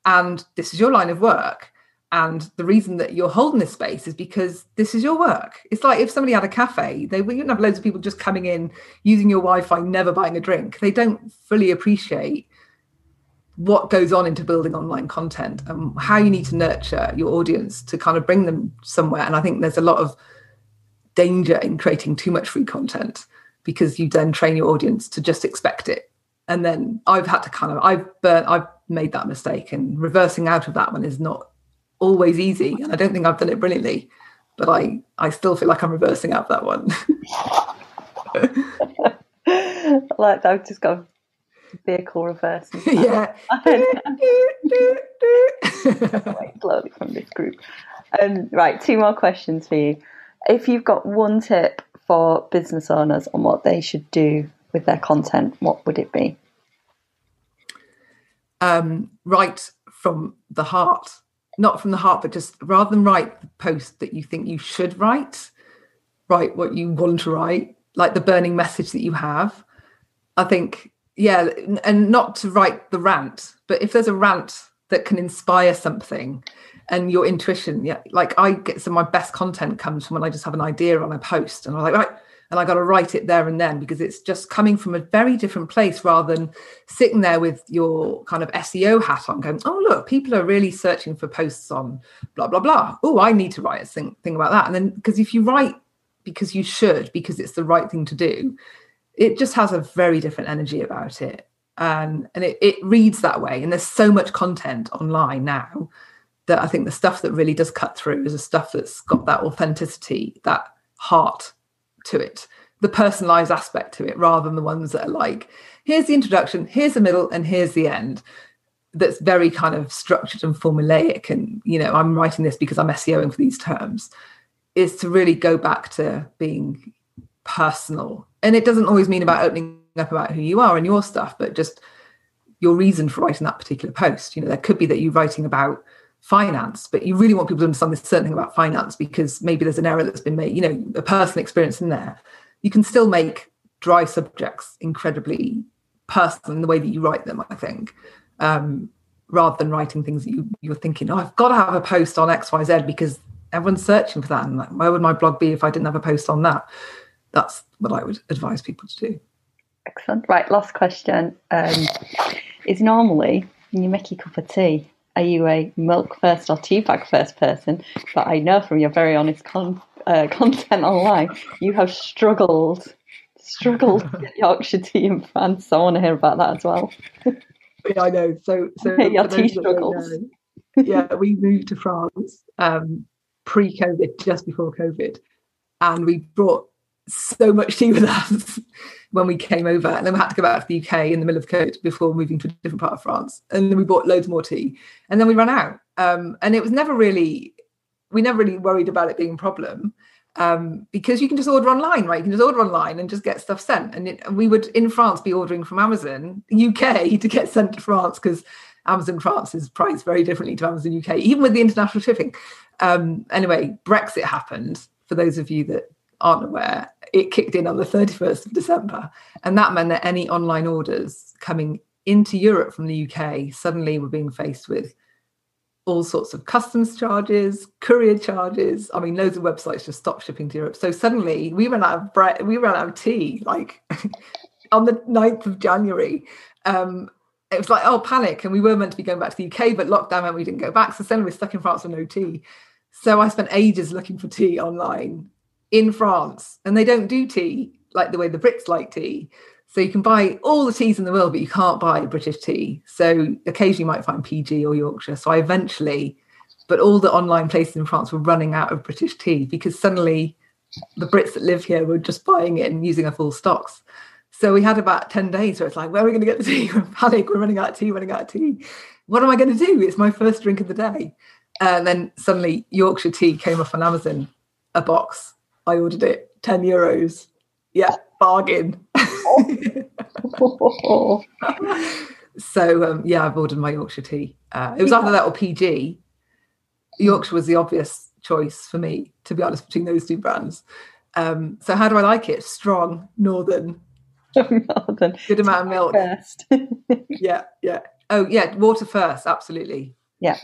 and this is your line of work and the reason that you're holding this space is because this is your work. It's like if somebody had a cafe, they wouldn't have loads of people just coming in, using your Wi-Fi, never buying a drink. They don't fully appreciate what goes on into building online content and how you need to nurture your audience to kind of bring them somewhere. And I think there's a lot of danger in creating too much free content because you then train your audience to just expect it. And then I've had to kind of I've burnt I've made that mistake and reversing out of that one is not always easy. And I don't think I've done it brilliantly, but I, I still feel like I'm reversing out of that one. like I've just got vehicle reverse. yeah. Slowly from this group. Um, right, two more questions for you. If you've got one tip for business owners on what they should do with their content, what would it be? Um, write from the heart not from the heart, but just rather than write the post that you think you should write, write what you want to write, like the burning message that you have. I think, yeah, and not to write the rant, but if there's a rant that can inspire something and your intuition, yeah, like I get some of my best content comes from when I just have an idea on a post and I'm like, right, and I got to write it there and then because it's just coming from a very different place rather than sitting there with your kind of SEO hat on, going, "Oh look, people are really searching for posts on blah blah blah. Oh, I need to write a thing, thing about that." And then because if you write because you should, because it's the right thing to do, it just has a very different energy about it, and and it, it reads that way. And there's so much content online now that I think the stuff that really does cut through is the stuff that's got that authenticity, that heart to it, the personalized aspect to it, rather than the ones that are like, here's the introduction, here's the middle, and here's the end. That's very kind of structured and formulaic. And, you know, I'm writing this because I'm SEOing for these terms, is to really go back to being personal. And it doesn't always mean about opening up about who you are and your stuff, but just your reason for writing that particular post. You know, there could be that you're writing about finance, but you really want people to understand this certain thing about finance because maybe there's an error that's been made, you know, a personal experience in there. You can still make dry subjects incredibly personal in the way that you write them, I think. Um, rather than writing things that you, you're thinking, oh, I've got to have a post on XYZ because everyone's searching for that. And like, where would my blog be if I didn't have a post on that? That's what I would advise people to do. Excellent. Right, last question. Um, is normally when you make your cup of tea, are you a milk first or tea bag first person? But I know from your very honest con- uh, content online, you have struggled, struggled to get Yorkshire tea in France. So I want to hear about that as well. yeah, I know. So, so your tea struggles. Know, yeah, we moved to France um, pre-COVID, just before COVID, and we brought so much tea with us when we came over, and then we had to go back to the UK in the middle of COVID before moving to a different part of France, and then we bought loads more tea, and then we ran out, um, and it was never really, we never really worried about it being a problem. Um, because you can just order online, right? You can just order online and just get stuff sent. And, it, and we would in France be ordering from Amazon UK to get sent to France because Amazon France is priced very differently to Amazon UK, even with the international shipping. Um, anyway, Brexit happened. For those of you that aren't aware, it kicked in on the 31st of December. And that meant that any online orders coming into Europe from the UK suddenly were being faced with all sorts of customs charges, courier charges. I mean, loads of websites just stopped shipping to Europe. So suddenly we ran out of bread, we ran out of tea, like on the 9th of January. Um, it was like, oh, panic. And we were meant to be going back to the UK, but lockdown meant we didn't go back. So suddenly we're stuck in France with no tea. So I spent ages looking for tea online in France, and they don't do tea like the way the Brits like tea. So you can buy all the teas in the world, but you can't buy British tea. So occasionally you might find PG or Yorkshire. So I eventually, but all the online places in France were running out of British tea because suddenly the Brits that live here were just buying it and using our full stocks. So we had about 10 days where it's like, where are we going to get the tea? We're panic, we're running out of tea, running out of tea. What am I going to do? It's my first drink of the day. And then suddenly Yorkshire tea came off on Amazon, a box I ordered it, 10 euros. Yeah, bargain. so, um, yeah, I've ordered my Yorkshire tea. Uh, it was either that or PG. Yorkshire was the obvious choice for me, to be honest, between those two brands. Um, so, how do I like it? Strong, northern, northern. good amount of milk. First. yeah, yeah. Oh, yeah, water first, absolutely. Yeah.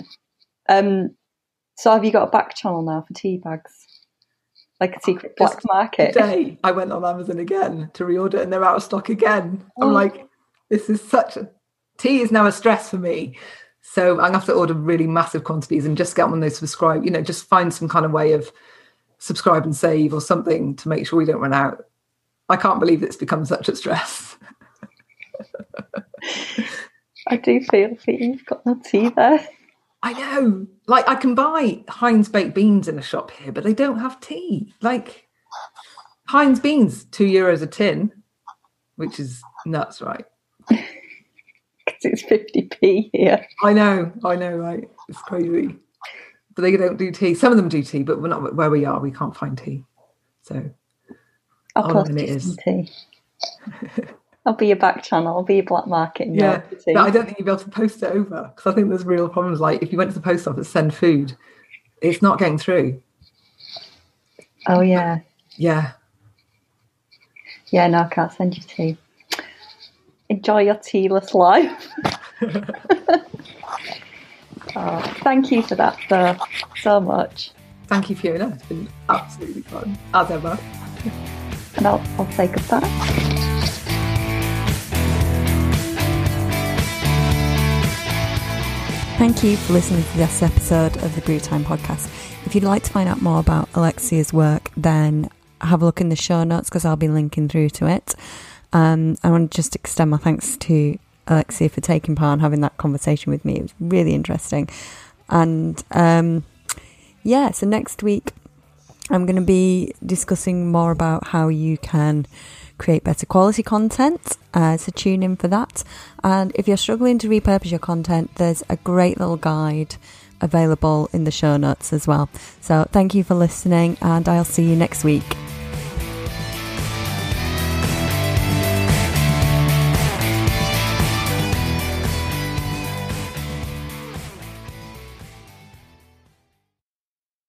Um, so, have you got a back channel now for tea bags? Like a oh, secret black market. Today, I went on Amazon again to reorder, and they're out of stock again. Oh. I'm like, this is such a tea is now a stress for me. So I'm gonna have to order really massive quantities and just get one of those subscribe. You know, just find some kind of way of subscribe and save or something to make sure we don't run out. I can't believe it's become such a stress. I do feel that you. You've got no tea there. I know. Like I can buy Heinz baked beans in a shop here, but they don't have tea. Like Heinz beans, two euros a tin, which is nuts, right? Because it's fifty p here. I know, I know, right? It's crazy. But they don't do tea. Some of them do tea, but we're not where we are. We can't find tea. So, I'll it is. tea. I'll be your back channel. I'll be your black market. yeah, but I don't think you'll be able to post it over because I think there's real problems. Like if you went to the post office send food, it's not getting through. Oh yeah. Yeah. Yeah, no, I can't send you tea. Enjoy your tealess life. oh, thank you for that, though, so much. Thank you, Fiona. It's been absolutely fun, as ever. and I'll, I'll say goodbye. Thank you for listening to this episode of the Brew Time podcast. If you'd like to find out more about Alexia's work, then have a look in the show notes because I'll be linking through to it. Um, I want to just extend my thanks to Alexia for taking part and having that conversation with me. It was really interesting. And um, yeah, so next week I'm going to be discussing more about how you can create better quality content. Uh, so tune in for that. And if you're struggling to repurpose your content, there's a great little guide available in the show notes as well. So thank you for listening, and I'll see you next week.